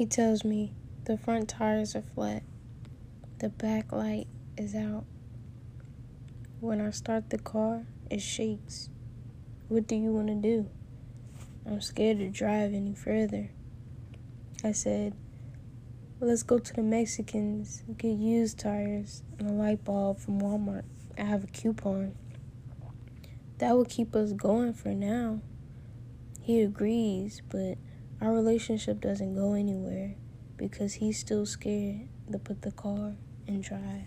He tells me the front tires are flat, the back light is out. When I start the car, it shakes. What do you want to do? I'm scared to drive any further. I said, let's go to the Mexicans, get used tires and a light bulb from Walmart. I have a coupon. That will keep us going for now. He agrees, but our relationship doesn't go anywhere because he's still scared to put the car in drive.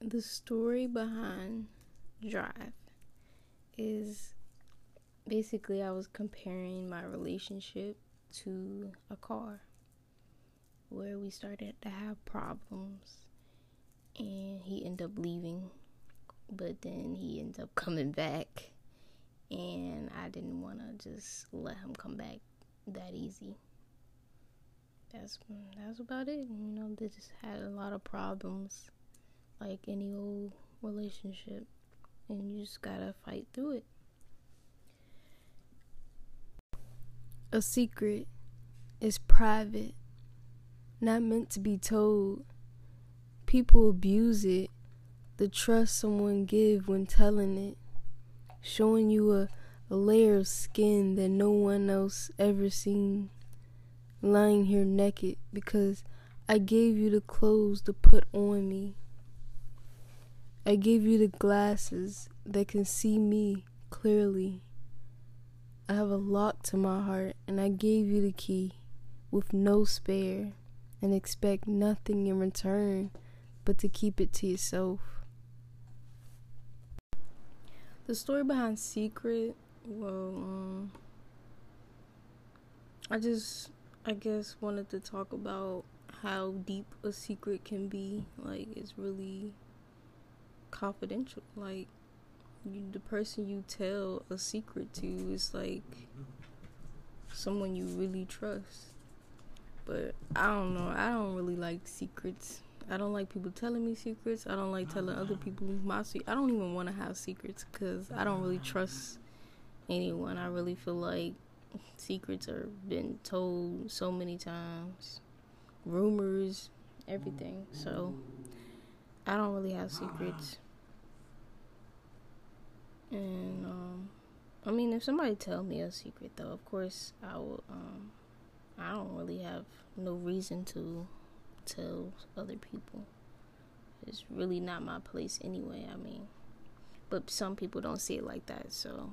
The story behind Drive is basically I was comparing my relationship to a car where we started to have problems and he ended up leaving but then he ended up coming back and I didn't want to just let him come back that easy. That's that's about it. You know, they just had a lot of problems, like any old relationship, and you just gotta fight through it. A secret is private, not meant to be told. People abuse it, the trust someone give when telling it showing you a, a layer of skin that no one else ever seen. Lying here naked because I gave you the clothes to put on me. I gave you the glasses that can see me clearly. I have a lock to my heart, and I gave you the key with no spare and expect nothing in return but to keep it to yourself. The story behind Secret, well, um, I just, I guess, wanted to talk about how deep a secret can be. Like, it's really confidential. Like, you, the person you tell a secret to is like someone you really trust. But I don't know. I don't really like secrets. I don't like people telling me secrets. I don't like telling other people my secrets. I don't even want to have secrets because I don't really trust anyone. I really feel like secrets are been told so many times, rumors, everything. So I don't really have secrets. And um, I mean, if somebody tell me a secret, though, of course I will. Um, I don't really have no reason to tell other people. It's really not my place anyway, I mean. But some people don't see it like that, so